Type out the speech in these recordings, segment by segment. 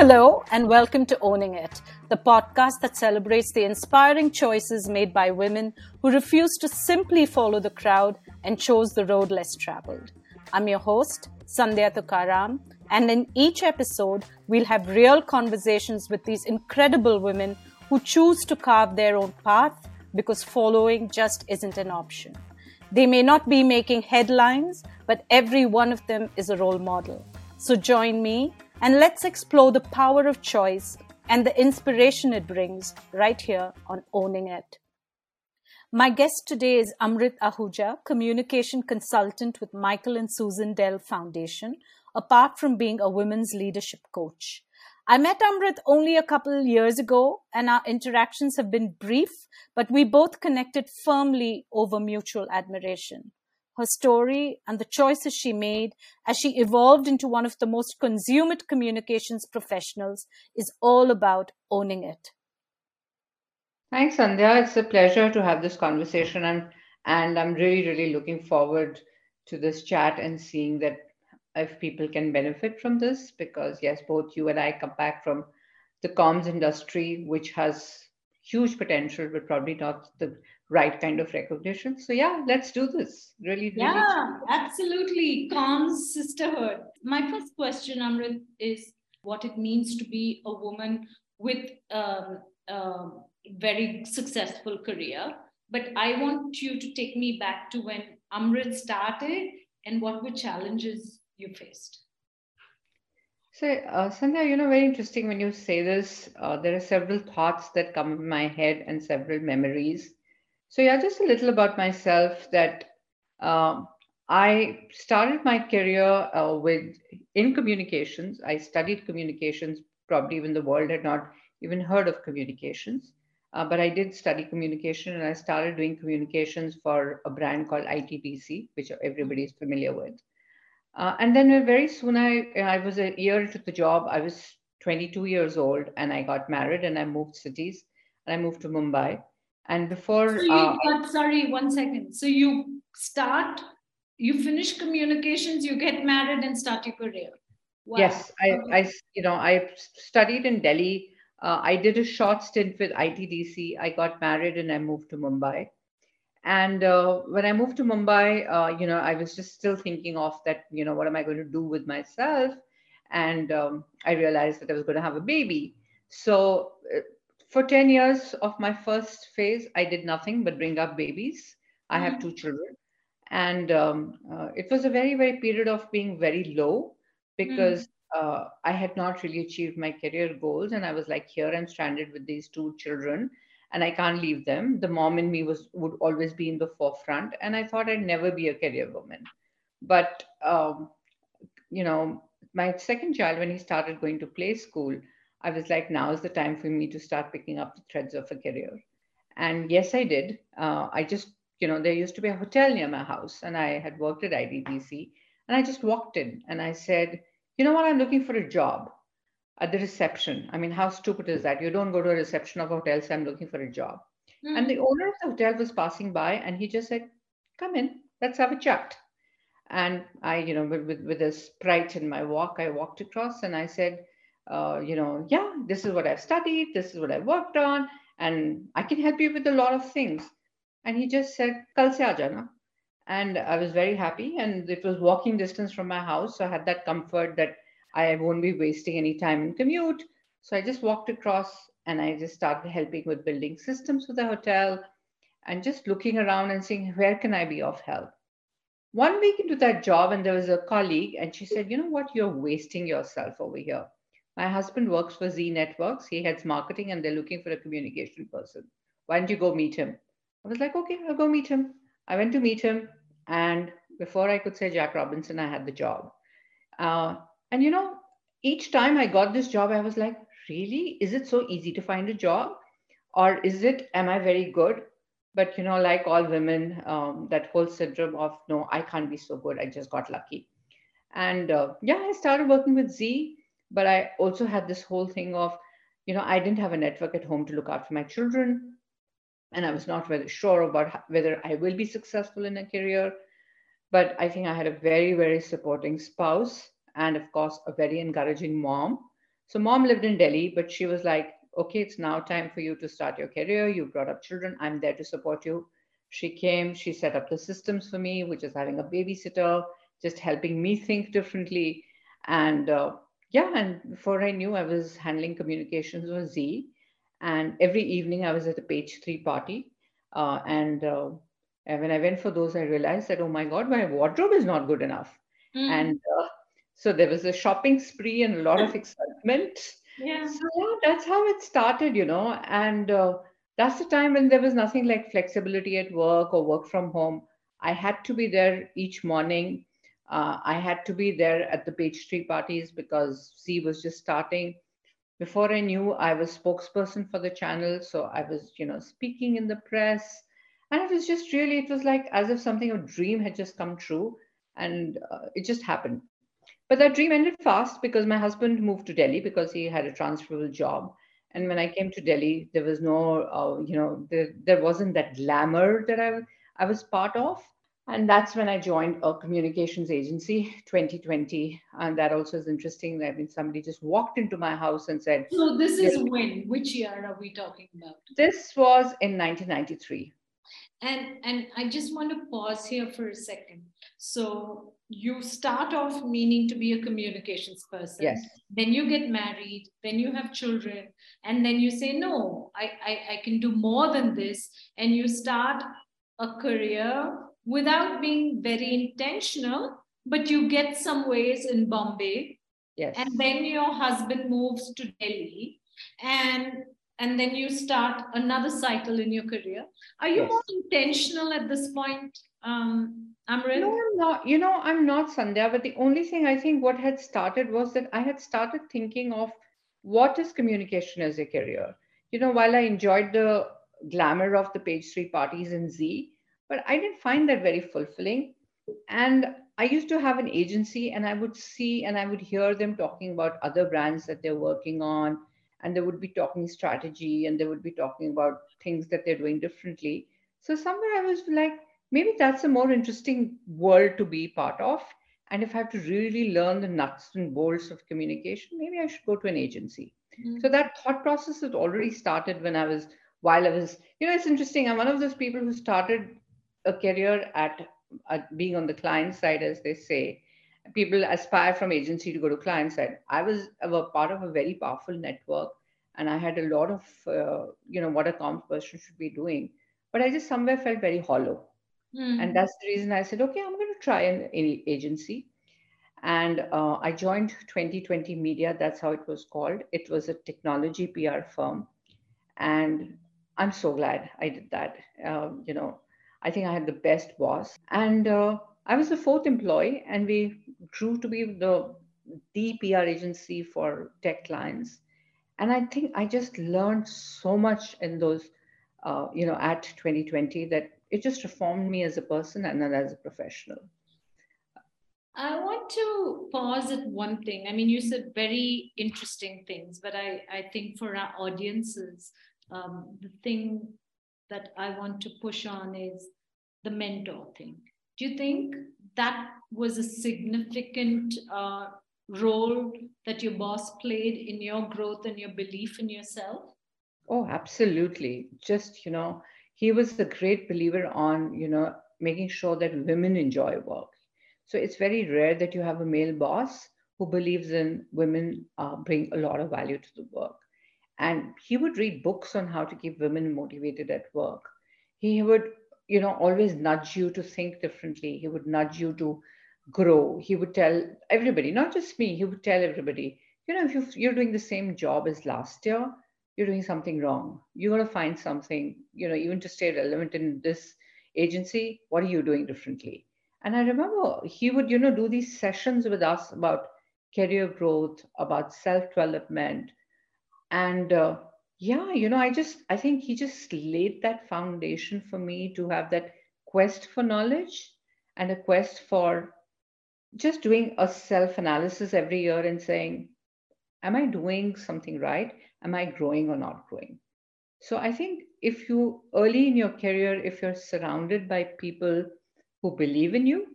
Hello, and welcome to Owning It, the podcast that celebrates the inspiring choices made by women who refuse to simply follow the crowd and chose the road less traveled. I'm your host, Sandhya Thukaram, and in each episode, we'll have real conversations with these incredible women who choose to carve their own path because following just isn't an option. They may not be making headlines, but every one of them is a role model. So join me and let's explore the power of choice and the inspiration it brings right here on Owning It. My guest today is Amrit Ahuja, communication consultant with Michael and Susan Dell Foundation, apart from being a women's leadership coach. I met Amrit only a couple years ago, and our interactions have been brief, but we both connected firmly over mutual admiration. Her story and the choices she made as she evolved into one of the most consummate communications professionals is all about owning it. Thanks, Sandhya. It's a pleasure to have this conversation, and and I'm really, really looking forward to this chat and seeing that if people can benefit from this because yes both you and i come back from the comms industry which has huge potential but probably not the right kind of recognition. So yeah let's do this. Really, really yeah absolutely. Comms sisterhood. My first question amrit is what it means to be a woman with um, a very successful career. But i want you to take me back to when amrit started and what were challenges you faced? So, uh, Sandhya, you know, very interesting when you say this. Uh, there are several thoughts that come in my head and several memories. So, yeah, just a little about myself that uh, I started my career uh, with in communications. I studied communications. Probably even the world had not even heard of communications. Uh, but I did study communication and I started doing communications for a brand called ITDC, which everybody is familiar with. Uh, and then very soon, I, I was a year into the job. I was 22 years old and I got married and I moved cities and I moved to Mumbai. And before. So you uh, got, sorry, one second. So you start, you finish communications, you get married and start your career. Wow. Yes, I, I, you know, I studied in Delhi. Uh, I did a short stint with ITDC. I got married and I moved to Mumbai. And uh, when I moved to Mumbai, uh, you know, I was just still thinking of that, you know, what am I going to do with myself? And um, I realized that I was going to have a baby. So uh, for 10 years of my first phase, I did nothing but bring up babies. I mm-hmm. have two children. And um, uh, it was a very, very period of being very low because mm-hmm. I had not really achieved my career goals. And I was like, here I'm stranded with these two children and I can't leave them. The mom in me was would always be in the forefront, and I thought I'd never be a career woman. But um, you know, my second child, when he started going to play school, I was like, now is the time for me to start picking up the threads of a career. And yes, I did. Uh, I just, you know, there used to be a hotel near my house, and I had worked at ITDC, and I just walked in and I said, you know what, I'm looking for a job at the reception. I mean, how stupid is that? You don't go to a reception of a hotel, say, I'm looking for a job. Mm-hmm. And the owner of the hotel was passing by and he just said, Come in, let's have a chat. And I, you know, with, with, with a sprite in my walk, I walked across and I said, uh, you know, yeah, this is what I've studied, this is what I've worked on, and I can help you with a lot of things. And he just said, Kal se ajana. And I was very happy. And it was walking distance from my house. So I had that comfort that I won't be wasting any time in commute. So I just walked across and I just started helping with building systems for the hotel and just looking around and seeing where can I be of help. One week into that job, and there was a colleague, and she said, You know what? You're wasting yourself over here. My husband works for Zee Networks. He heads marketing, and they're looking for a communication person. Why don't you go meet him? I was like, Okay, I'll go meet him. I went to meet him, and before I could say Jack Robinson, I had the job. Uh, and you know, each time I got this job, I was like, really? Is it so easy to find a job? Or is it, am I very good? But you know, like all women, um, that whole syndrome of, no, I can't be so good. I just got lucky. And uh, yeah, I started working with Zee, but I also had this whole thing of, you know, I didn't have a network at home to look after my children. And I was not very sure about whether I will be successful in a career. But I think I had a very, very supporting spouse and of course a very encouraging mom So mom lived in Delhi, but she was like, okay, it's now time for you to start your career. You brought up children. I'm there to support you. She came, she set up the systems for me, which is having a babysitter, just helping me think differently. And uh, yeah, and before I knew, I was handling communications with Zee. And every evening I was at a page three party. Uh, and, uh, and when I went for those, I realized that, oh my God, my wardrobe is not good enough. Mm. And uh, so there was a shopping spree and a lot of excitement. Yeah. So yeah, that's how it started, you know. And uh, that's the time when there was nothing like flexibility at work or work from home. I had to be there each morning. Uh, I had to be there at the page three parties because Zee was just starting. Before I knew, I was spokesperson for the channel. So I was, you know, speaking in the press. And it was just really, it was like as if something, a dream had just come true. And uh, it just happened. But that dream ended fast because my husband moved to Delhi because he had a transferable job. And when I came to Delhi, there was no, uh, you know, there, there wasn't that glamour that I, I was part of. And that's when I joined a communications agency, 2020. And that also is interesting. I mean, somebody just walked into my house and said, So this is when? Which year are we talking about? This was in 1993. And, and I just want to pause here for a second. So you start off meaning to be a communications person. Yes. Then you get married then you have children and then you say no I, I i can do more than this and you start a career without being very intentional but you get some ways in bombay. Yes. And then your husband moves to delhi and and then you start another cycle in your career. Are you yes. more intentional at this point? Um, Amrit? No, I'm not. You know, I'm not Sandhya, but the only thing I think what had started was that I had started thinking of what is communication as a career. You know, while I enjoyed the glamour of the page three parties in Zee, but I didn't find that very fulfilling. And I used to have an agency and I would see and I would hear them talking about other brands that they're working on. And they would be talking strategy and they would be talking about things that they're doing differently. So somewhere I was like, maybe that's a more interesting world to be part of. And if I have to really learn the nuts and bolts of communication, maybe I should go to an agency. Mm-hmm. So that thought process had already started when I was, while I was, you know, it's interesting. I'm one of those people who started a career at, at being on the client side, as they say. People aspire from agency to go to client side. I was a part of a very powerful network and I had a lot of, uh, you know, what a comms person should be doing. But I just somewhere felt very hollow Mm. And that's the reason I said, okay, I'm going to try an, agency. And uh, I joined 2020 Media. That's how it was called. It was a technology PR firm. And I'm so glad I did that. Uh, you know, I think I had the best boss. And uh, I was the fourth employee, and we grew to be the, the PR agency for tech clients. And I think I just learned so much in those, uh, you know, at 2020 that it just reformed me as a person and then as a professional. I want to pause at one thing. I mean, you said very interesting things, but I, I think for our audiences, um, the thing that I want to push on is the mentor thing. Do you think that was a significant uh, role that your boss played in your growth and your belief in yourself? Oh, absolutely. Just, you know, he was a great believer on, you know, making sure that women enjoy work. So it's very rare that you have a male boss who believes in women uh, bring a lot of value to the work. And he would read books on how to keep women motivated at work. He would, you know, always nudge you to think differently. He would nudge you to grow. He would tell everybody, not just me, he would tell everybody, you know, if you're doing the same job as last year, you're doing something wrong. You got to find something, you know, even to stay relevant in this agency, what are you doing differently? And I remember he would, you know, do these sessions with us about career growth, about self development. And uh, yeah, you know, I just, I think he just laid that foundation for me to have that quest for knowledge and a quest for just doing a self analysis every year and saying, am I doing something right? am I growing or not growing? So I think if you early in your career, if you're surrounded by people who believe in you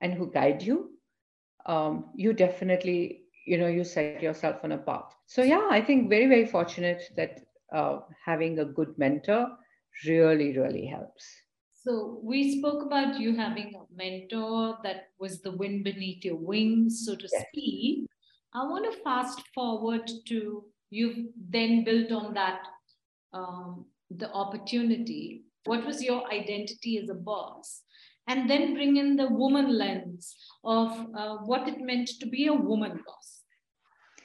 and who guide you, um, you definitely, you know you set yourself on a path so yeah i think very very fortunate that uh, having a good mentor really really helps so we spoke about you having a mentor that was the wind beneath your wings so to yes. speak i want to fast forward to you've then built on that um, the opportunity. What was your identity as a boss? And then bring in the woman lens of uh, what it meant to be a woman boss.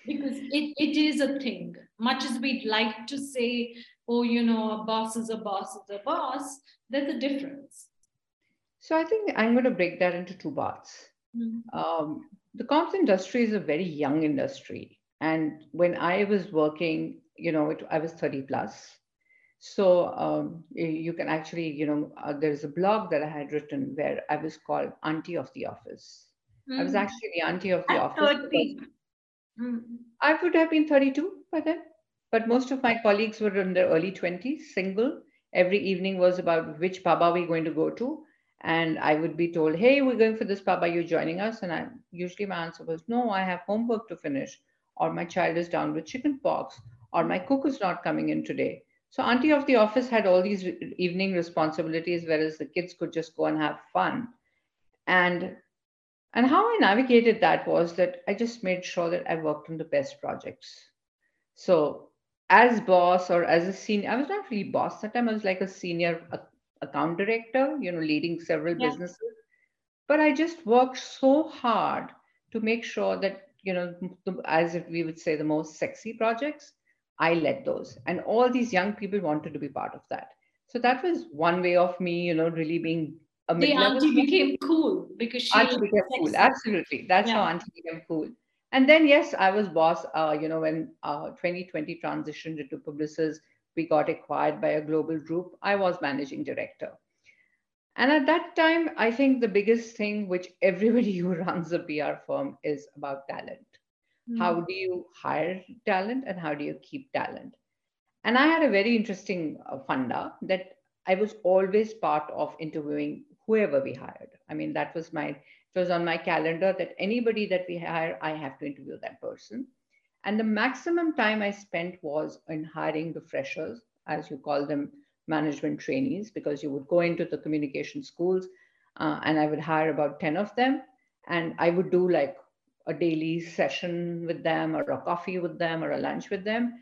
Because it, it is a thing. Much as we'd like to say oh you know a boss is a boss is a boss there's a difference. So i think i'm going to break that into two parts. Mm-hmm. um, the comms industry is a very young industry and when i was working you know it, i was 30 plus so um, you can actually, you know, uh, there's a blog that I had written where I was called Auntie of the Office. Mm. I was hmm. actually the Auntie of the At Office. Mm. I would have been 32 by then, but most of my colleagues were in their early 20s, single. Every evening was about which paba we're going to go to. And I would be told, hey, we're going for this paba, you joining us? And I usually my answer was, no, I have homework to finish, or my child is down with chicken pox, or my cook is not coming in today so auntie of the office had all these evening responsibilities, whereas the kids could just go and have fun. And and how I navigated that was that I just made sure that I worked on the best projects. So as boss or as a senior, I was not really boss that time. I was like a senior account director, you know, leading several yeah. businesses. But I just worked so hard to make sure that you know, as if we would say, the most sexy projects I led those. And all these young people wanted to be part of that. So that was one way of me, you know, really being a The auntie became cool because she auntie became cool. Absolutely. That's yeah. how auntie became cool. And then, yes, I was boss, uh, you know, when uh, 2020 transitioned into Publicis, we got acquired by a global group. I was managing director. And at that time, I think the biggest thing which everybody who runs a PR firm is about talent. Mm. How do you hire talent and how do you keep talent? And I had a very interesting uh, funda that I was always part of interviewing whoever we hired. I mean, that was my, it was on my calendar that anybody that we hire, I have to interview that person. And the maximum time I spent was in hiring the freshers, as you call them, management trainees, because you would go into the communication schools uh, and I would hire about 10 of them. And I would do like a daily session with them or a coffee with them or a lunch with them.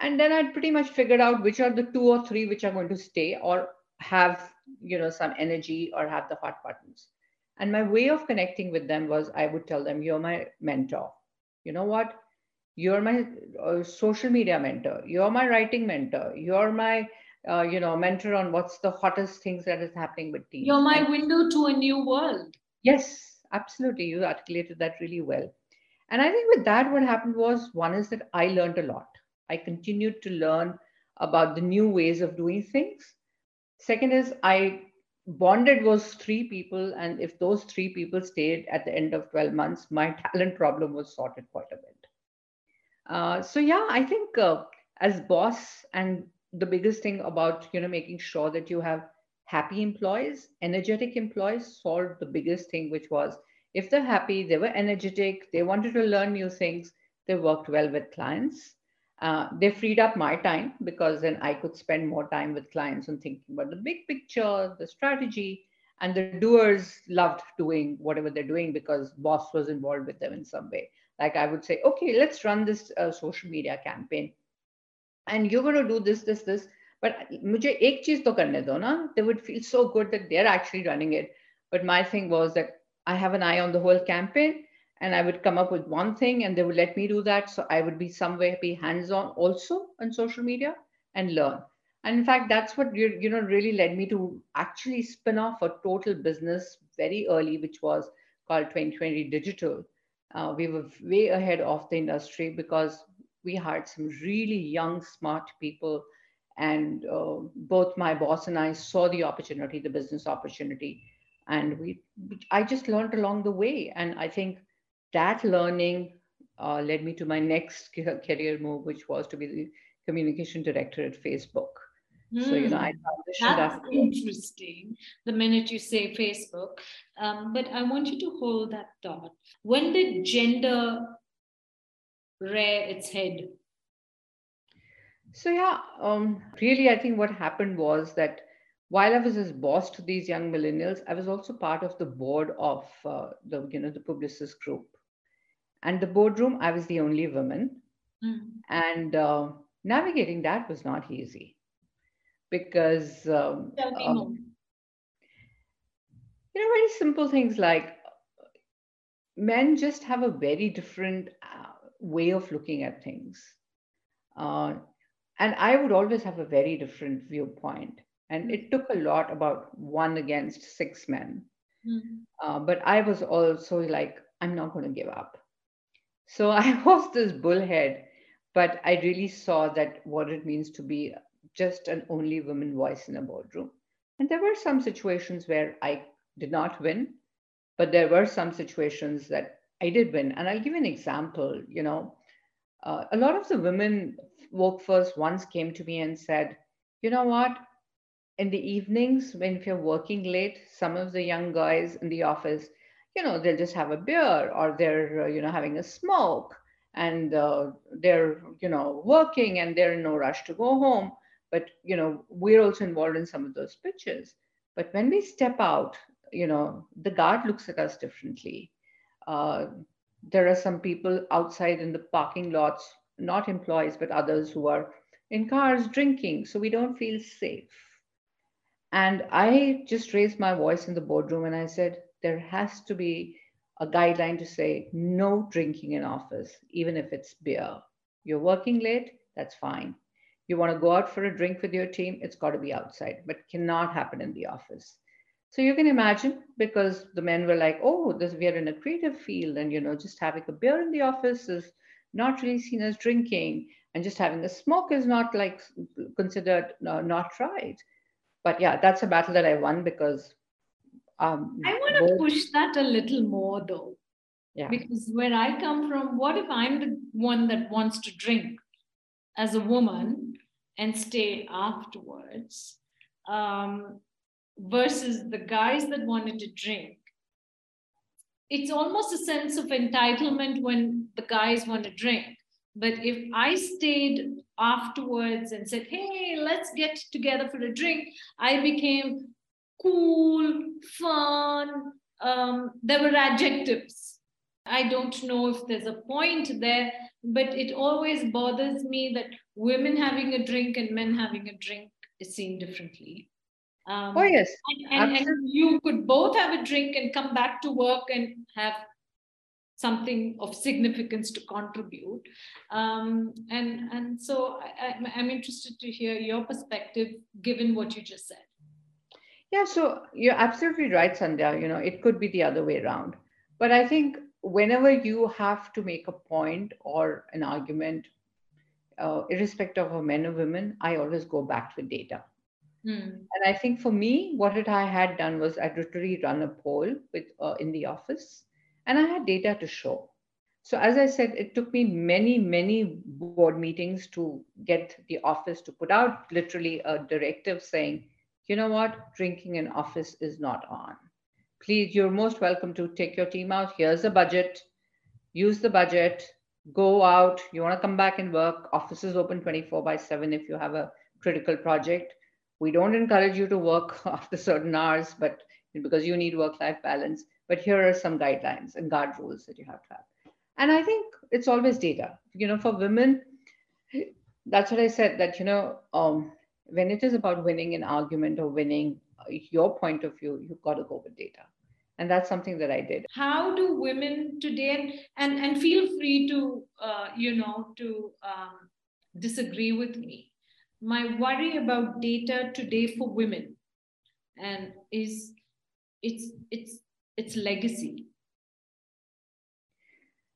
And then I'd pretty much figured out which are the two or three which are going to stay or have, you know, some energy or have the hot buttons. And my way of connecting with them was I would tell them, you're my mentor. You know what? You're my uh, social media mentor. You're my writing mentor. You're my, uh, you know, mentor on what's the hottest things that is happening with teams. You're my and, window to a new world. Yes, absolutely you articulated that really well and i think with that what happened was one is that i learned a lot i continued to learn about the new ways of doing things second is i bonded was three people and if those three people stayed at the end of 12 months my talent problem was sorted quite a bit uh, so yeah i think uh, as boss and the biggest thing about you know making sure that you have happy employees, energetic employees solved the biggest thing, which was if they're happy, they were energetic, they wanted to learn new things, they worked well with clients. Uh, they freed up my time because then I could spend more time with clients and thinking about the big picture, the strategy, and the doers loved doing whatever they're doing because boss was involved with them in some way. Like I would say, okay, let's run this uh, social media campaign, and you're going to do this, this, this but मुझे एक चीज तो करने दो ना they would feel so good that they're actually running it but my thing was that I have an eye on the whole campaign and I would come up with one thing and they would let me do that so I would be somewhere be hands on also on social media and learn and in fact that's what you, you know really led me to actually spin off a total business very early which was called 2020 digital uh, we were way ahead of the industry because we hired some really young smart people. And uh, both my boss and i saw the opportunity the business opportunity. And we i just learned along the way. And i think that learning uh, led me to my next career move which was to be the communication director at facebook mm, so you know i transitioned that's after. interesting the minute you say facebook um, but i want you to hold that thought when did gender rear its head? So yeah, um, really, I think what happened was that while I was as boss to these young millennials, I was also part of the board of uh, the you know the Publicis group, and the boardroom I was the only woman, mm. and uh, navigating that was not easy because um, um, you know very simple things like men just have a very different uh, way of looking at things. Uh, and I would always have a very different viewpoint. And it took a lot about one against six men. Mm-hmm. Uh, but I was also like, I'm not going to give up. So I was this bullhead, but I really saw that what it means to be just an only woman voice in a boardroom. And there were some situations where I did not win, but there were some situations that I did win. And I'll give an example. You know, uh, a lot of the women workforce once came to me and said, you know what? In the evenings, when if you're working late, some of the young guys in the office, you know, they'll just have a beer or they're, uh, you know, having a smoke and uh, they're, you know, working and they're in no rush to go home. But, you know, we're also involved in some of those pitches. But when we step out, you know, the guard looks at us differently. Uh, there are some people outside in the parking lots not employees, but others who are in cars drinking. So we don't feel safe. And I just raised my voice in the boardroom and I said, there has to be a guideline to say no drinking in office, even if it's beer. You're working late, that's fine. You want to go out for a drink with your team, it's got to be outside, but cannot happen in the office. So you can imagine because the men were like, oh, this we are in a creative field, and you know, just having a beer in the office is not really seen as drinking and just having a smoke is not like considered uh, not right. But yeah that's a battle that i won because um, i want to push that a little more though. Yeah. Because where i come from what if i'm the one that wants to drink as a woman and stay afterwards um, versus the guys that wanted to drink it's almost a sense of entitlement when the guys want to drink. But if I stayed afterwards and said, hey, let's get together for a drink, I became cool, fun. Um, there were adjectives. I don't know if there's a point there, but it always bothers me that women having a drink and men having a drink is seen differently. Um, oh, yes. And, and, and, you could both have a drink and come back to work and have something of significance to contribute. Um, and, and so I, I'm interested to hear your perspective given what you just said. Yeah, so you're absolutely right, Sandhya. You know, it could be the other way around. But I think whenever you have to make a point or an argument, uh, irrespective of men or women, I always go back to data Hmm. And I think for me, what it I had done was I'd literally run a poll with uh, in the office, and I had data to show. So as I said, it took me many, many board meetings to get the office to put out literally a directive saying, you know what, drinking in office is not on. Please, you're most welcome to take your team out. Here's a budget. Use the budget. Go out. You want to come back and work. Office is open 24 by 7 if you have a critical project we don't encourage you to work after certain hours, but because you need work-life balance. But here are some guidelines and guard rules that you have to have. And I think it's always data. You know, for women, that's what I said. That you know, um, when it is about winning an argument or winning your point of view, you've got to go with data and that's something that i did. How do women today and and feel free to uh, you know to um, disagree with me. My worry about data today for women and is its its its legacy.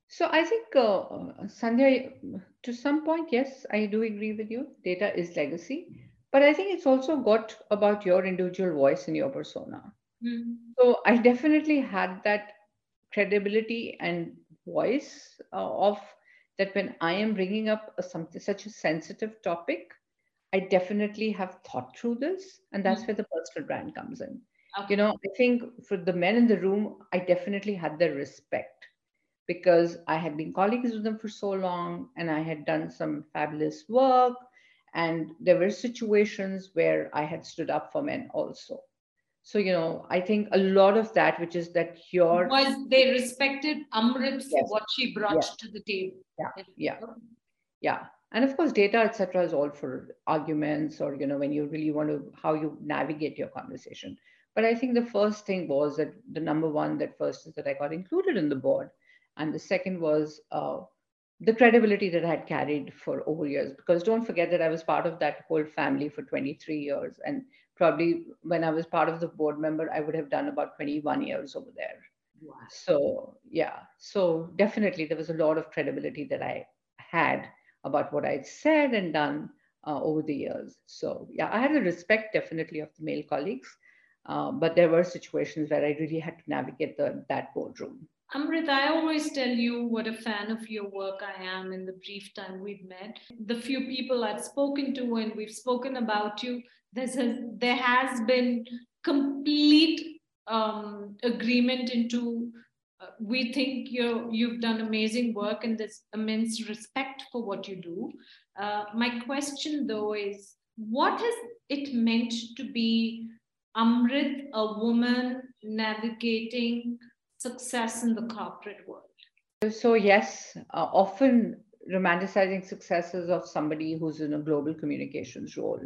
So i think uh, sandhya to some point yes i do agree with you. Data is legacy. But i think it's also got about your individual voice and your persona mm-hmm. so i definitely had that credibility and voice uh, of that when i am bringing up a, something such a sensitive topic I definitely have thought through this, and that's mm-hmm. where the personal brand comes in. Okay. You know, I think for the men in the room, I definitely had their respect because I had been colleagues with them for so long and I had done some fabulous work. And there were situations where I had stood up for men also. So, you know, I think a lot of that, which is that your. Was they respected Amrit for yes. what she brought yes. to the table? Yeah. Yeah. Yeah. And of course, data, etc., is all for arguments or, you know, when you really want to, how you navigate your conversation. But I think the first thing was that the number one, that first is that I got included in the board and the second was uh, the credibility that I had carried for over years. Because don't forget that I was part of that whole family for 23 years. And probably when I was part of the board member, I would have done about 21 years over there. Wow. So, yeah. So, definitely, there was a lot of credibility that I had about what I'd said and done uh, over the years. So, yeah, I had the respect definitely of the male colleagues. Uh, but there were situations where I really had to navigate the, that boardroom. Amrit, I always tell you what a fan of your work I am in the brief time we've met. The few people I've spoken to and we've spoken about you, there's a, there has been complete um, agreement into uh, we think you you've done amazing work and there's immense respect for what you do. Uh, my question though is what has it meant to be Amrit, a woman navigating success in the corporate world? So, yes, uh, often romanticizing successes of somebody who's in a global communications role.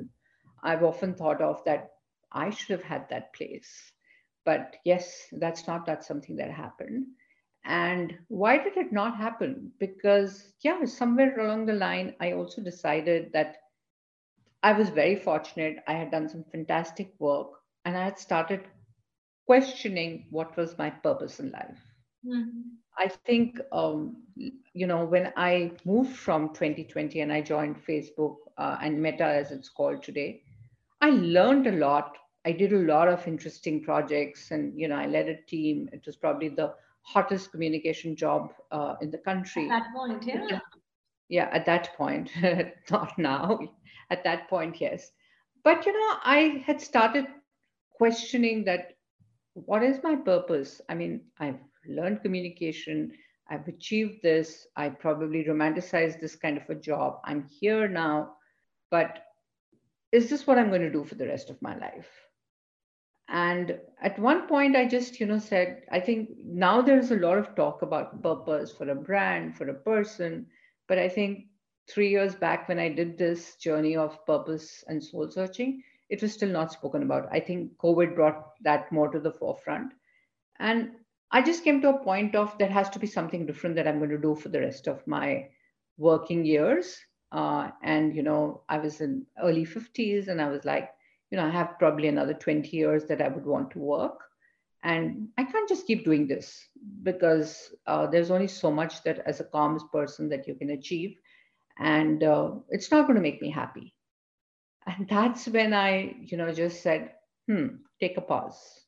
I've often thought of that I should have had that place. But yes, that's not that's something that happened. And why did it not happen? Because, yeah, somewhere along the line, I also decided that I was very fortunate. I had done some fantastic work and I had started questioning what was my purpose in life. Mm-hmm. I think, um, you know, when I moved from 2020 and I joined Facebook uh, and Meta as it's called today, I learned a lot. I did a lot of interesting projects and, you know, I led a team. It was probably the hottest communication job uh, in the country. At that point, yeah. Yeah, at that point, not now. At that point, yes. But, you know, I had started questioning that what is my purpose? I mean, I've learned communication, I've achieved this, I probably romanticized this kind of a job. I'm here now, but is this what I'm going to do for the rest of my life? And at one point, I just, you know, said, I think now there's a lot of talk about purpose for a brand, for a person. But I think three years back, when I did this journey of purpose and soul searching, it was still not spoken about. I think COVID brought that more to the forefront. And I just came to a point of there has to be something different that I'm going to do for the rest of my working years. Uh, and, you know, I was in early 50s and I was like, you know, I have probably another 20 years that I would want to work. And I can't just keep doing this because uh, there's only so much that as a comms person that you can achieve. And uh, it's not going to make me happy and that's when i you know just said hmm take a pause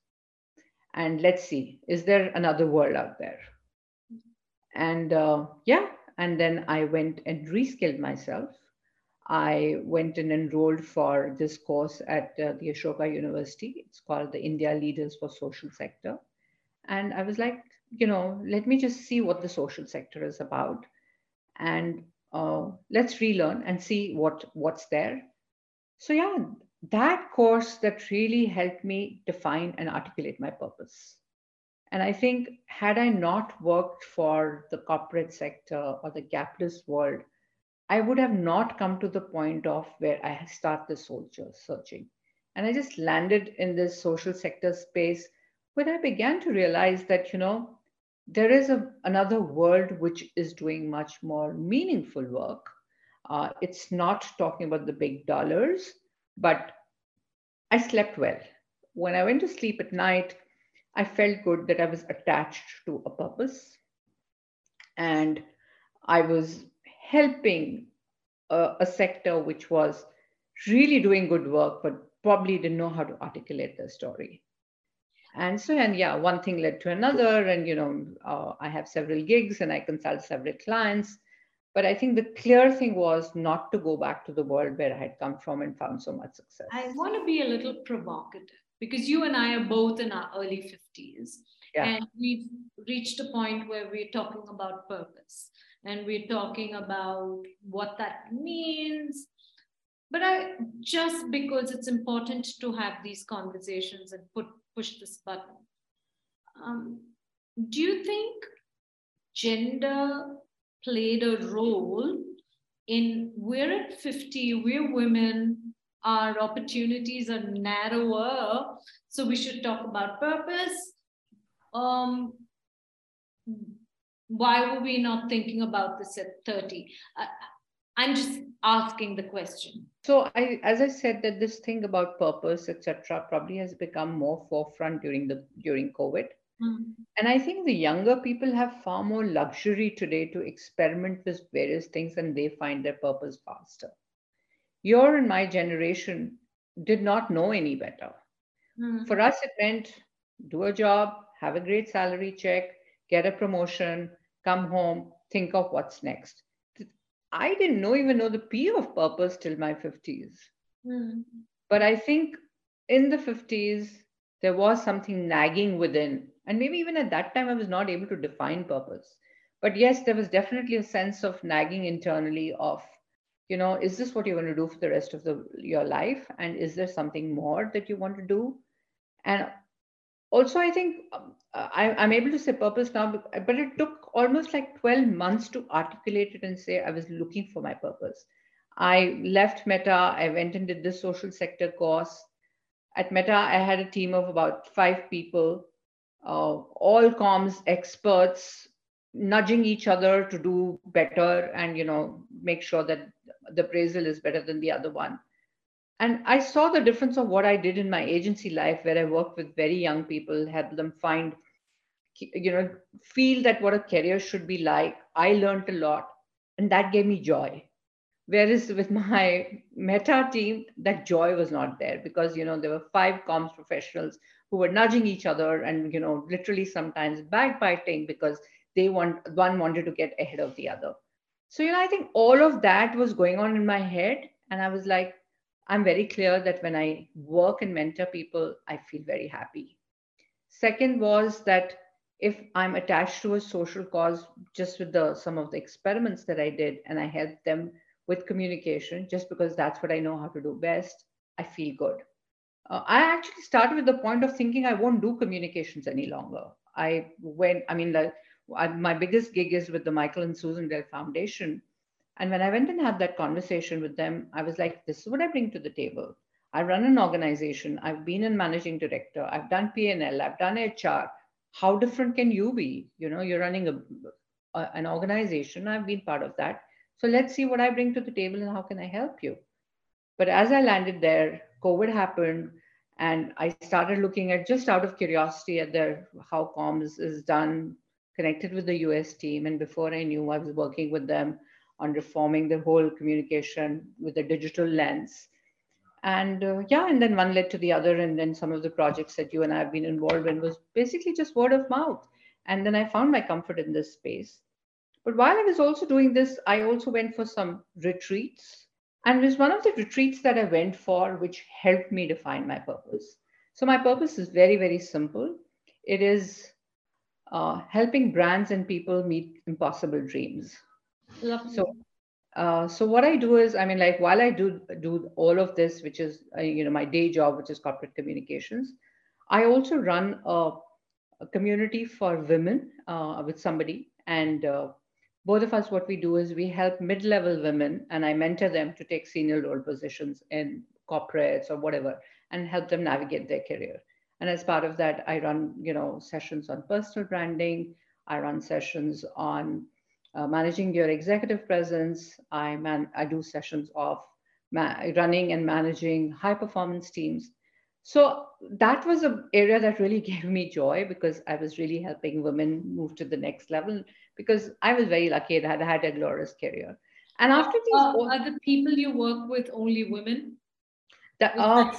and let's see is there another world out there and uh, yeah and then i went and reskilled myself. I went and enrolled for this course at uh, the ashoka university. It's called the india leaders for social sector. And i was like you know let me just see what the social sector is about. And uh, let's relearn and see what what's there. So, yeah, that course that really helped me define and articulate my purpose. And I think, had I not worked for the corporate sector or the capitalist world, I would have not come to the point of where I start the soldier searching. And I just landed in this social sector space when I began to realize that, you know, there is a, another world which is doing much more meaningful work uh, it's not talking about the big dollars, but I slept well. When I went to sleep at night, I felt good that I was attached to a purpose. And I was helping a, a sector which was really doing good work, but probably didn't know how to articulate the story. And so and yeah one thing led to another. And you know uh, i have several gigs and i consult several clients. But I think the clear thing was not to go back to the world where I had come from and found so much success. I want to be a little provocative because you and I are both in our early 50s. Yeah. And we've reached a point where we're talking about purpose and we're talking about what that means. But I just because it's important to have these conversations and put push this button. Um, do you think gender played a role in we're at 50, we're women, our opportunities are narrower, so we should talk about purpose. Um, why were we not thinking about this at 30? I, I'm just asking the question. So, I, as I said, that this thing about purpose, etc., probably has become more forefront during the during COVID. Mm-hmm. And I think the younger people have far more luxury today to experiment with various things and they find their purpose faster. Your and my generation did not know any better. Mm-hmm. For us, it meant do a job, have a great salary check, get a promotion, come home, think of what's next. I didn't know even know the P of purpose till my 50s. Mm-hmm. But I think in the 50s, there was something nagging within and maybe even at that time, I was not able to define purpose. But yes, there was definitely a sense of nagging internally of, you know, is this what you're going to do for the rest of the, your life? And is there something more that you want to do? And also, I think um, I, I'm able to say purpose now, but it took almost like 12 months to articulate it and say I was looking for my purpose. I left Meta, I went and did the social sector course. At Meta, I had a team of about five people uh, all comms experts nudging each other to do better and you know make sure that the appraisal is better than the other one. And i saw the difference of what i did in my agency life where i worked with very young people helped them find you know feel that what a career should be like. I learned a lot and that gave me joy. Whereas with my meta team that joy was not there because you know there were five comms professionals who were nudging each other and you know literally sometimes backbiting because they want one wanted to get ahead of the other so you know i think all of that was going on in my head and i was like i'm very clear that when i work and mentor people i feel very happy second was that if i'm attached to a social cause just with the some of the experiments that i did and i helped them with communication just because that's what i know how to do best i feel good uh, I actually started with the point of thinking I won't do communications any longer. I went, I mean, the, I, my biggest gig is with the Michael and Susan Dell Foundation. And when I went and had that conversation with them, I was like, this is what I bring to the table. I run an organization. I've been a managing director. I've done P&L. I've done HR. How different can you be? You know, you're running a, a, an organization. I've been part of that. So let's see what I bring to the table and how can I help you. But as I landed there, COVID happened, and I started looking at just out of curiosity at their how comms is done, connected with the US team. And before I knew, I was working with them on reforming the whole communication with a digital lens. And uh, yeah, and then one led to the other, and then some of the projects that you and I have been involved in was basically just word of mouth. And then I found my comfort in this space. But while I was also doing this, I also went for some retreats and it was one of the retreats that I went for, which helped me define my purpose. So, my purpose is very, very simple it is uh, helping brands and people meet impossible dreams. Lovely. So, uh, so what I do is, I mean, like while I do do all of this, which is uh, you know my day job, which is corporate communications, I also run a, a community for women uh, with somebody, and uh, both of us, what we do is we help mid level women and I mentor them to take senior role positions in corporates or whatever and help them navigate their career. And as part of that, I run, you know, sessions on personal branding. I run sessions on uh, managing your executive presence. I man, I do sessions of running and managing high performance teams. So that was an area that really gave me joy because I was really helping women move to the next level because I was very lucky that I had a glorious career. And after these, uh, are the people you work with only women? The, uh,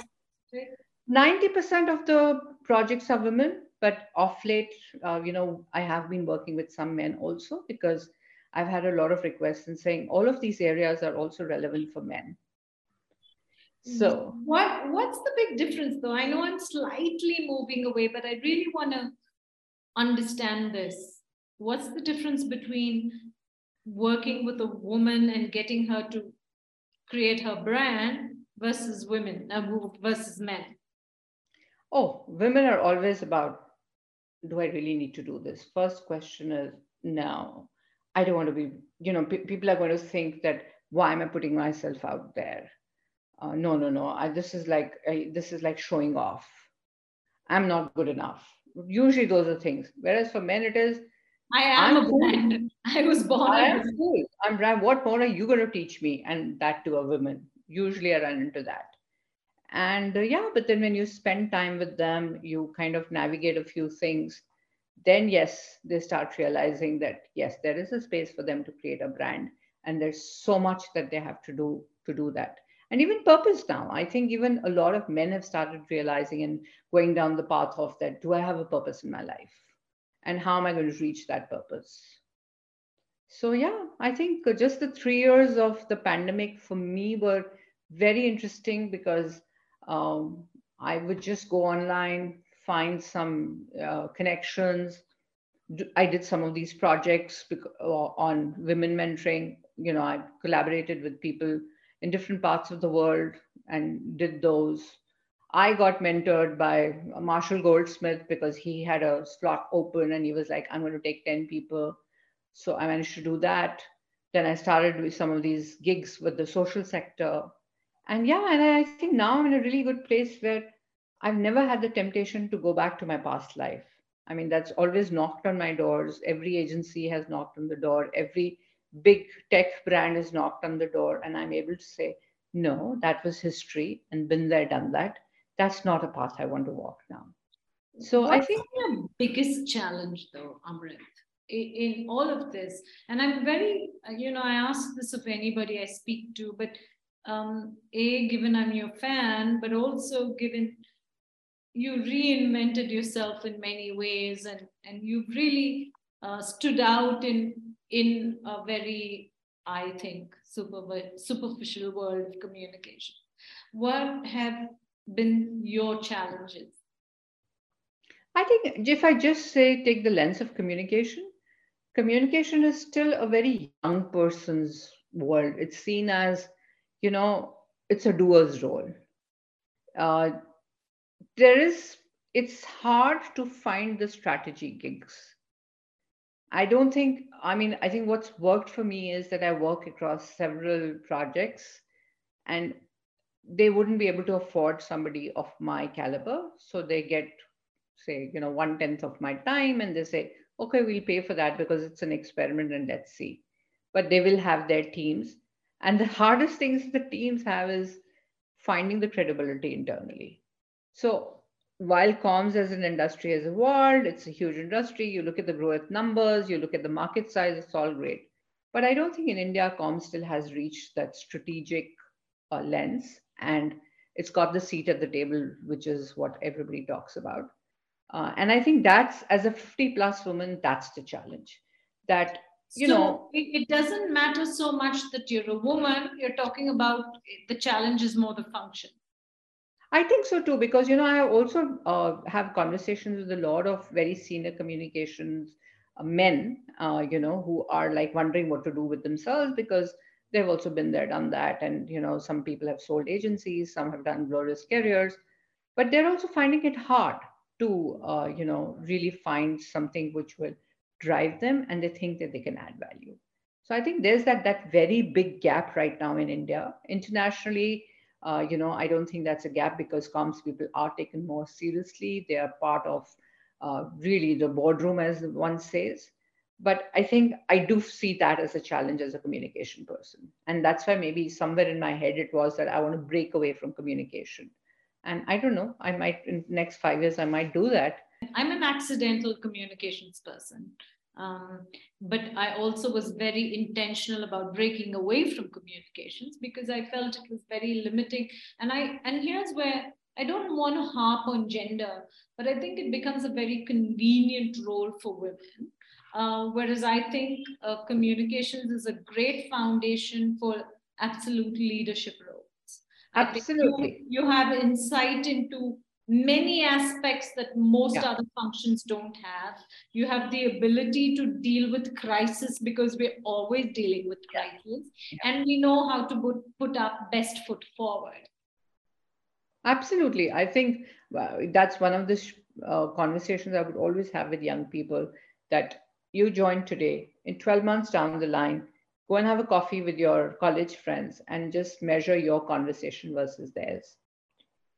90% of the projects are women, but off late, uh, you know, I have been working with some men also because I've had a lot of requests and saying all of these areas are also relevant for men. So what what's the big difference though? I know I'm slightly moving away, but I really want to understand this. What's the difference between working with a woman and getting her to create her brand versus women uh, versus men? Oh, women are always about do I really need to do this? First question is no. I don't want to be, you know, people are going to think that why am I putting myself out there? Uh, no, no, no. I, this is like I, this is like showing off. I'm not good enough. Usually those are things. Whereas for men, it is I am I'm a brand. I was born. I am cool. I'm. What more are you going to teach me? And that to a woman. Usually I run into that. And uh, yeah, but then when you spend time with them, you kind of navigate a few things. Then, yes, they start realizing that, yes, there is a space for them to create a brand. And there's so much that they have to do to do that. And even purpose now. I think even a lot of men have started realizing and going down the path of that do I have a purpose in my life? And how am I going to reach that purpose? So, yeah, I think just the three years of the pandemic for me were very interesting because um, I would just go online, find some uh, connections. I did some of these projects uh, on women mentoring. You know, I collaborated with people in different parts of the world and did those. I got mentored by Marshall Goldsmith because he had a slot open and he was like, I'm going to take 10 people. So I managed to do that. Then I started with some of these gigs with the social sector and yeah and i think now i'm in a really good place where i've never had the temptation to go back to my past life. I mean that's always knocked on my doors. Every agency has knocked on the door. Every big tech brand has knocked on the door. And i'm able to say no that was history. And been there done that. That's not a path i want to walk now so What's i think the biggest challenge though amrit in all of this? And i'm very you know i ask this of anybody i speak to but um, a given i'm your fan but also given you reinvented yourself in many ways and and you've really uh, stood out in in a very i think super, superficial world of communication. What have been your challenges? I think if i just say take the lens of communication communication is still a very young person's world. It's seen as you know, it's a doer's role. Uh, there is, it's hard to find the strategy gigs. I don't think, I mean, I think what's worked for me is that I work across several projects and they wouldn't be able to afford somebody of my caliber. So they get, say, you know, one tenth of my time and they say, okay, we'll pay for that because it's an experiment and let's see. But they will have their teams. And the hardest things the teams have is finding the credibility internally. So while comms as an industry has evolved, it's a huge industry. You look at the growth numbers, you look at the market size, it's all great. But I don't think in India, comms still has reached that strategic uh, lens and it's got the seat at the table, which is what everybody talks about. Uh, and I think that's, as a 50 plus woman, that's the challenge. That you so know it, it, doesn't matter so much that you're a woman you're talking about the challenge is more the function. I think so too because you know i also uh, have conversations with a lot of very senior communications uh, men uh, you know who are like wondering what to do with themselves because they've also been there done that. And you know some people have sold agencies some have done glorious careers but they're also finding it hard to uh, you know really find something which will drive them and they think that they can add value. So i think there's that that very big gap right now in india. Internationally uh, you know i don't think that's a gap because comms people are taken more seriously. They are part of uh, really the boardroom as one says. But i think i do see that as a challenge as a communication person. And that's why maybe somewhere in my head it was that i want to break away from communication. And i don't know i might in next five years i might do that I'm an accidental communications person. Um, but I also was very intentional about breaking away from communications because I felt it was very limiting. And I and here's where I don't want to harp on gender, but I think it becomes a very convenient role for women. Uh, whereas I think uh, communications is a great foundation for absolute leadership roles. Absolutely. You, you have insight into many aspects that most Yeah. other functions don't have. You have the ability to deal with crisis because we're always dealing with Yeah. crisis, Yeah. and we know how to put, put our best foot forward. Absolutely. I think well, that's one of the sh- uh, conversations I would always have with young people that you join today, in 12 months down the line, go and have a coffee with your college friends and just measure your conversation versus theirs.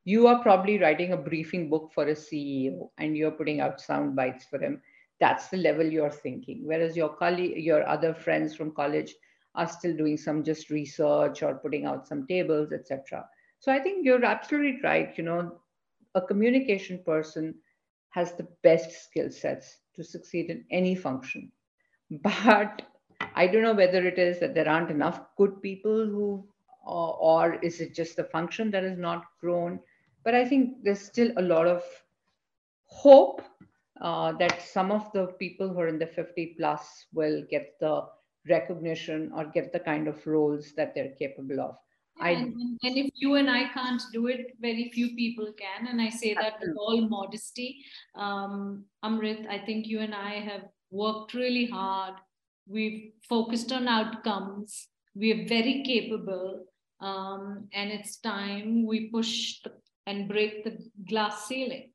You are probably writing a briefing book for a CEO and you're putting out sound bites for him. That's the level you're thinking. Whereas your colleague, your other friends from college are still doing some just research or putting out some tables, etc. So I think you're absolutely right. You know, a communication person has the best skill sets to succeed in any function. But I don't know whether it is that there aren't enough good people who, or, or is it just the function that is not grown? But I think there's still a lot of hope uh, that some of the people who are in the 50 plus will get the recognition or get the kind of roles that they're capable of. I- and, and- if you and I can't do it, very few people can. And I say that with all modesty. Um, Amrit, I think you and I have worked really hard. We've focused on outcomes. We're very capable. Um, and it's time we push the, and break the glass ceiling.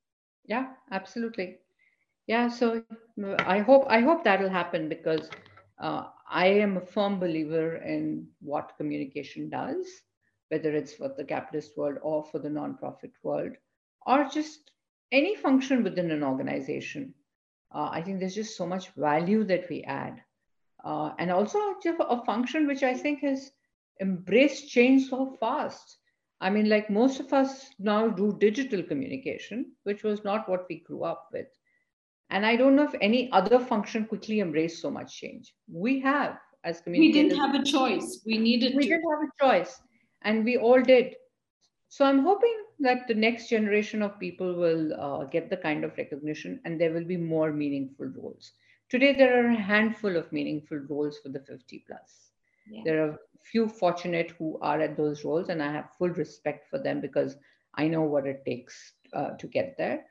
Yeah, absolutely. Yeah, so I hope I hope that'll happen because uh, I am a firm believer in what communication does, whether it's for the capitalist world or for the nonprofit world, or just any function within an organization. Uh, I think there's just so much value that we add, uh, and also a function which I think has embraced change so fast. I mean, like most of us now do digital communication, which was not what we grew up with. And I don't know if any other function quickly embraced so much change. We have, as communicators. We didn't have a choice. We needed we to. didn't have a choice, and we all did. So I'm hoping that the next generation of people will uh, get the kind of recognition, and there will be more meaningful roles. Today, there are a handful of meaningful roles for the 50 plus There are few fortunate who are at those roles and i have full respect for them because i know what it takes uh, to get there.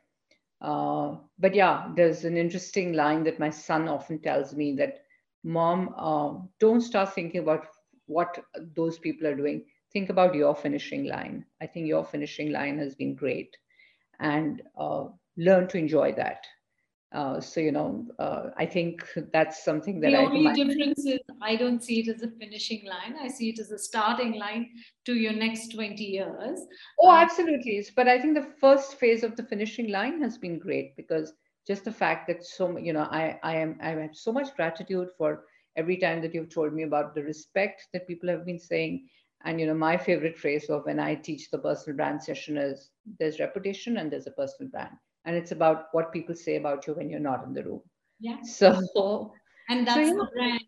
Uh, but yeah there's an interesting line that my son often tells me that mom uh, don't start thinking about what those people are doing. Think about your finishing line. I think your finishing line has been great. And uh, learn to enjoy that uh, so you know uh, i think that's something that the i only difference is I don't see it as a finishing line. I see it as a starting line to your next 20 years. Oh, Um, absolutely. But I think the first phase of the finishing line has been great because just the fact that so you know I I am I have so much gratitude for every time that you've told me about the respect that people have been saying. And you know, my favorite phrase of when I teach the personal brand session is there's reputation and there's a personal brand. And it's about what people say about you when you're not in the room. Yeah. So And that's yeah. brand.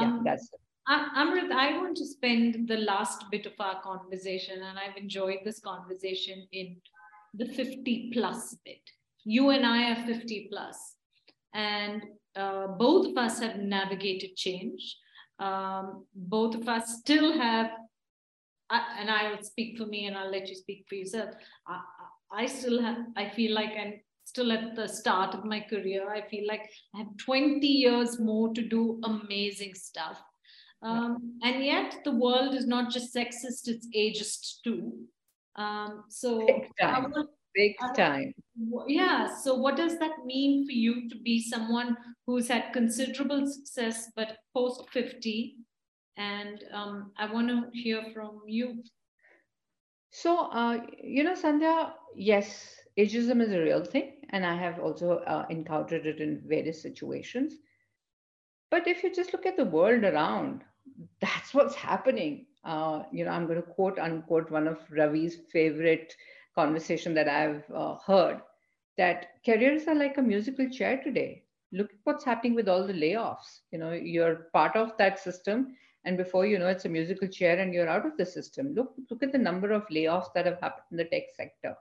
yeah, Um, that's Am- Amrit, I want to spend the last bit of our conversation, and I've enjoyed this conversation in the 50 plus bit. You and I are 50 plus, and uh, both of us have navigated change. Um, both of us still have, I, and I will speak for me, and I'll let you speak for yourself. I, I still have, I feel like I'm still at the start of my career. I feel like I have 20 years more to do amazing stuff. Um, and yet the world is not just sexist, it's ageist too. Um, so big time. Big time. yeah, so what does that mean for you to be someone who's had considerable success but post 50? And um, I want to hear from you. So, uh, you know, Sandhya, yes, ageism is a real thing, and I have also uh, encountered it in various situations. But if you just look at the world around, that's what's happening. Uh, you know, I'm going to quote unquote one of Ravi's favorite conversation that I've uh, heard that careers are like a musical chair today. Look at what's happening with all the layoffs. You know, you're part of that system, and before you know, it's a musical chair, and you're out of the system. Look, look at the number of layoffs that have happened in the tech sector,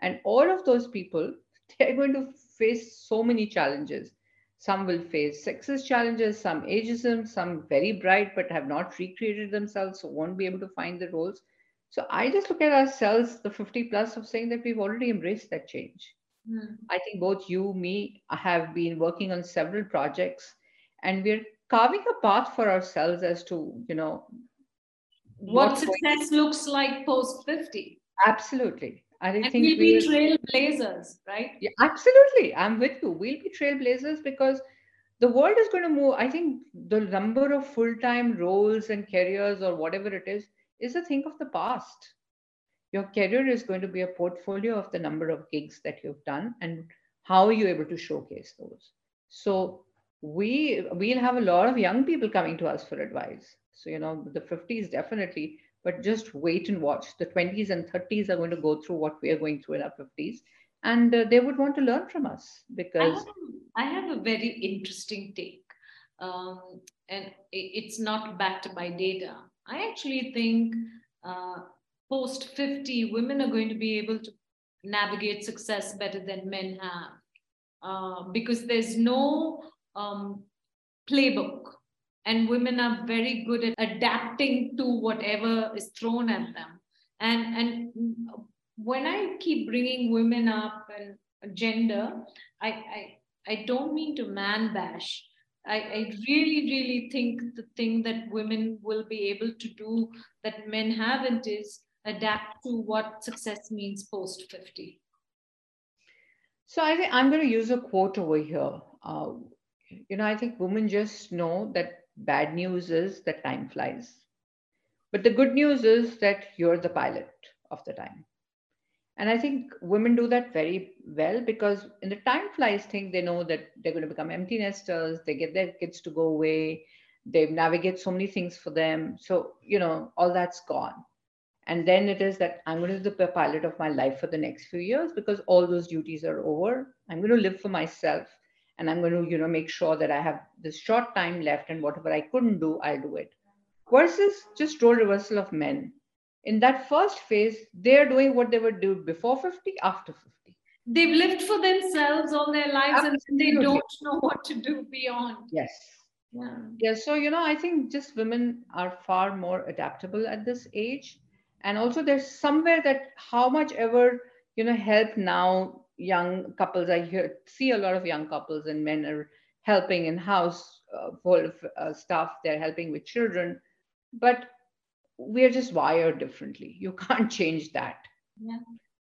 and all of those people, they're going to face so many challenges. Some will face sexist challenges, some ageism, some very bright but have not recreated themselves, so won't be able to find the roles. So I just look at ourselves, the 50 plus, of saying that we've already embraced that change. Mm. I think both you, me, have been working on several projects, and we're carving a path for ourselves as to, you know, what success going... looks like post 50. Absolutely. I and think we'll be trailblazers, right? Yeah, absolutely. I'm with you. We'll be trailblazers because the world is going to move. I think the number of full time roles and careers or whatever it is is a thing of the past. Your career is going to be a portfolio of the number of gigs that you've done and how are you able to showcase those. So we we'll have a lot of young people coming to us for advice. So you know the 50s definitely, but just wait and watch. The 20s and 30s are going to go through what we are going through in our 50s, and uh, they would want to learn from us because I have, I have a very interesting take, um, and it's not backed by data. I actually think uh, post 50, women are going to be able to navigate success better than men have uh, because there's no um, playbook. And women are very good at adapting to whatever is thrown at them. And, and when I keep bringing women up and gender, I, I, I don't mean to man bash. I, I really, really think the thing that women will be able to do that men haven't is adapt to what success means post 50. So I think I'm going to use a quote over here. Uh, you know, I think women just know that bad news is that time flies. But the good news is that you're the pilot of the time. And I think women do that very well because in the time flies thing, they know that they're going to become empty nesters, they get their kids to go away, they navigate so many things for them. So, you know, all that's gone. And then it is that I'm going to be the pilot of my life for the next few years because all those duties are over. I'm going to live for myself and I'm going to, you know, make sure that I have this short time left and whatever I couldn't do, I'll do it. Versus just role reversal of men in that first phase, they're doing what they would do before 50, after 50. They've lived for themselves all their lives Absolutely. and they don't know what to do beyond. Yes. Yeah. yeah. So, you know, I think just women are far more adaptable at this age. And also, there's somewhere that how much ever, you know, help now young couples, I hear, see a lot of young couples and men are helping in house uh, full of uh, stuff, they're helping with children. But we're just wired differently. You can't change that. Yeah.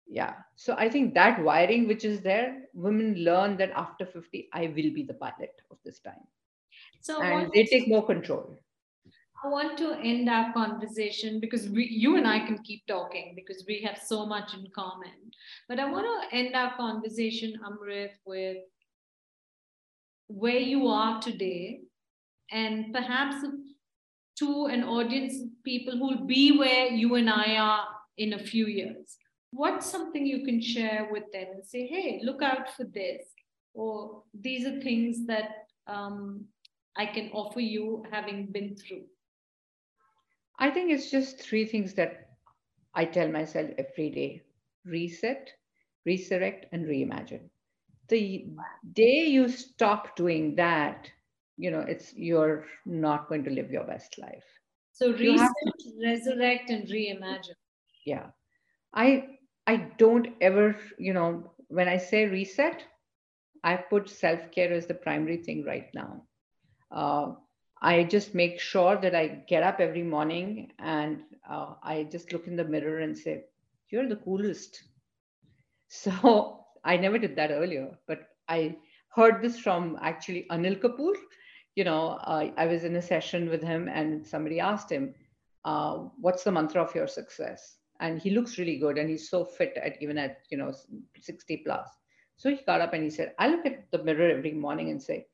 Yeah. So I think that wiring which is there, women learn that after 50, I will be the pilot of this time. So and they take more control. I want to end our conversation because we, you and I can keep talking because we have so much in common. But I want to end our conversation, Amrit, with where you are today and perhaps to an audience of people who will be where you and I are in a few years? What's something you can share with them and say, hey, look out for this? Or these are things that um, I can offer you having been through? I think it's just three things that I tell myself every day. Reset, resurrect, and reimagine. The day you stop doing that, you know it's you're not going to live your best life. So reset to, resurrect and reimagine. Yeah. I i don't ever you know when i say reset i put self-care as the primary thing right now. Uh, i just make sure that i get up every morning and uh, i just look in the mirror and say you're the coolest so i never did that earlier but i heard this from actually anil kapoor you know, uh, I was in a session with him and somebody asked him, uh, what's the mantra of your success? And he looks really good and he's so fit at even at, you know, 60 plus. So he got up and he said, I look at the mirror every morning and say,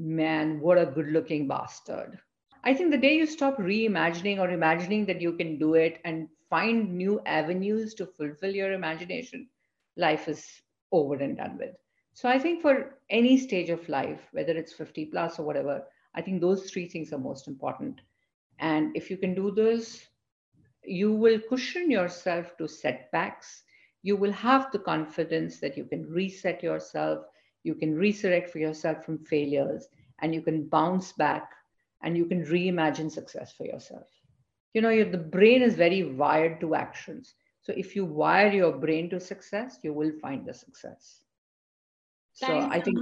man, what a good looking bastard. I think the day you stop reimagining or imagining that you can do it and find new avenues to fulfill your imagination, life is over and done with. So I think for any stage of life, whether it's 50 plus or whatever, I think those three things are most important. And if you can do those, you will cushion yourself to setbacks. You will have the confidence that you can reset yourself, you can resurrect for yourself from failures, and you can bounce back and you can reimagine success for yourself. you know the brain is very wired to actions. So if you wire your brain to success you will find the success. So Thanks. i think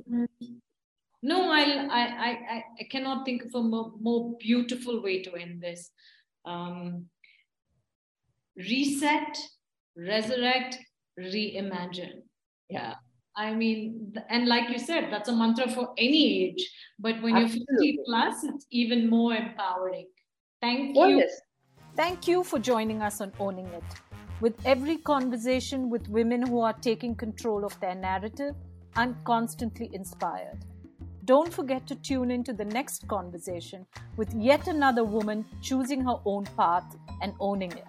no I'll, i i i cannot think of a more, more beautiful way to end this. Um, reset resurrect reimagine. Yeah I mean, and like you said, that's a mantra for any age. But when Absolutely. you're 50 plus, it's even more empowering. Thank you. Yes. Thank you for joining us on Owning It. With every conversation with women who are taking control of their narrative, I'm constantly inspired. Don't forget to tune into the next conversation with yet another woman choosing her own path and owning it.